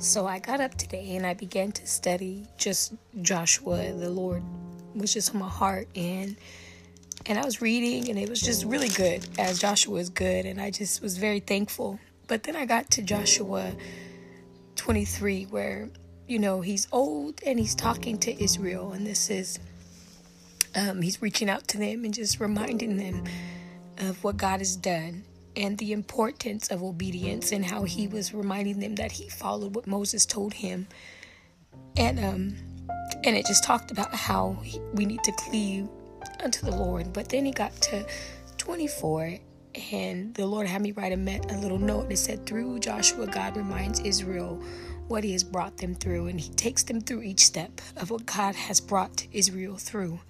So I got up today and I began to study just Joshua. The Lord was just on my heart and and I was reading and it was just really good as Joshua is good and I just was very thankful. But then I got to Joshua 23 where you know he's old and he's talking to Israel and this is um, he's reaching out to them and just reminding them of what God has done and the importance of obedience and how he was reminding them that he followed what Moses told him. And um and it just talked about how we need to cleave unto the Lord. But then he got to 24 and the Lord had me write a, met, a little note that said through Joshua God reminds Israel what he has brought them through and he takes them through each step of what God has brought Israel through.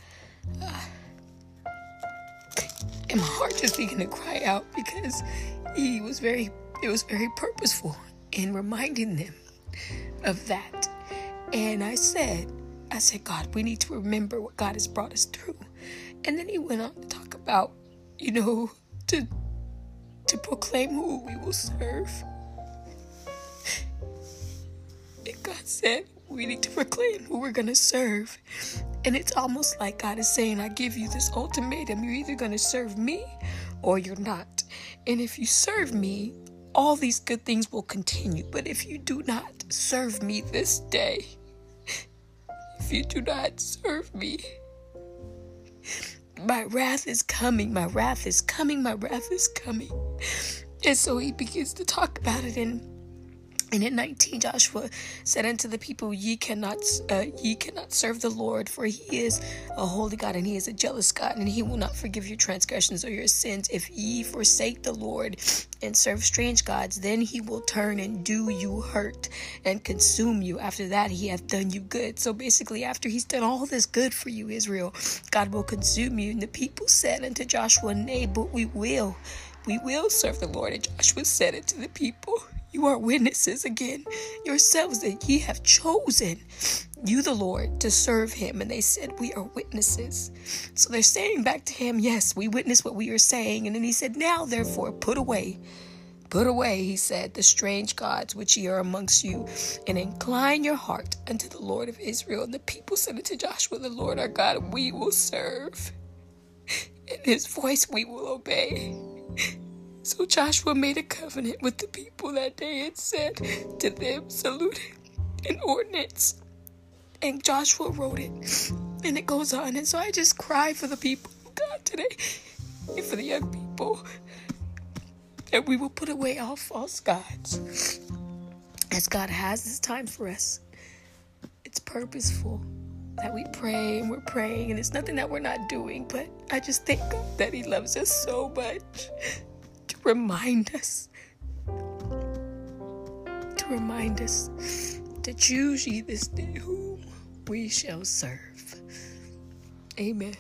Uh, and my heart just began to cry out because he was very it was very purposeful in reminding them of that. And i said i said god we need to remember what god has brought us through. And then he went on to talk about you know to to proclaim who we will serve. And god said we need to proclaim who we're going to serve and it's almost like God is saying, I give you this ultimatum. You're either going to serve me or you're not. And if you serve me, all these good things will continue. But if you do not serve me this day, if you do not serve me, my wrath is coming, my wrath is coming, my wrath is coming. And so he begins to talk about it in and in 19, Joshua said unto the people, Ye cannot, uh, ye cannot serve the Lord, for He is a holy God, and He is a jealous God, and He will not forgive your transgressions or your sins. If ye forsake the Lord and serve strange gods, then He will turn and do you hurt and consume you. After that, He hath done you good. So basically, after He's done all this good for you, Israel, God will consume you. And the people said unto Joshua, Nay, but we will, we will serve the Lord. And Joshua said it to the people. You are witnesses again yourselves that ye have chosen you, the Lord, to serve him. And they said, We are witnesses. So they're saying back to him, Yes, we witness what we are saying. And then he said, Now therefore, put away. Put away, he said, the strange gods which ye are amongst you, and incline your heart unto the Lord of Israel. And the people said unto Joshua, The Lord our God, we will serve, In his voice we will obey. So Joshua made a covenant with the people that day and said to them, Salute an ordinance. And Joshua wrote it. And it goes on. And so I just cry for the people of God today and for the young people that we will put away all false gods as God has this time for us. It's purposeful that we pray and we're praying, and it's nothing that we're not doing, but I just thank God that He loves us so much remind us, to remind us to choose ye this day whom we shall serve. Amen.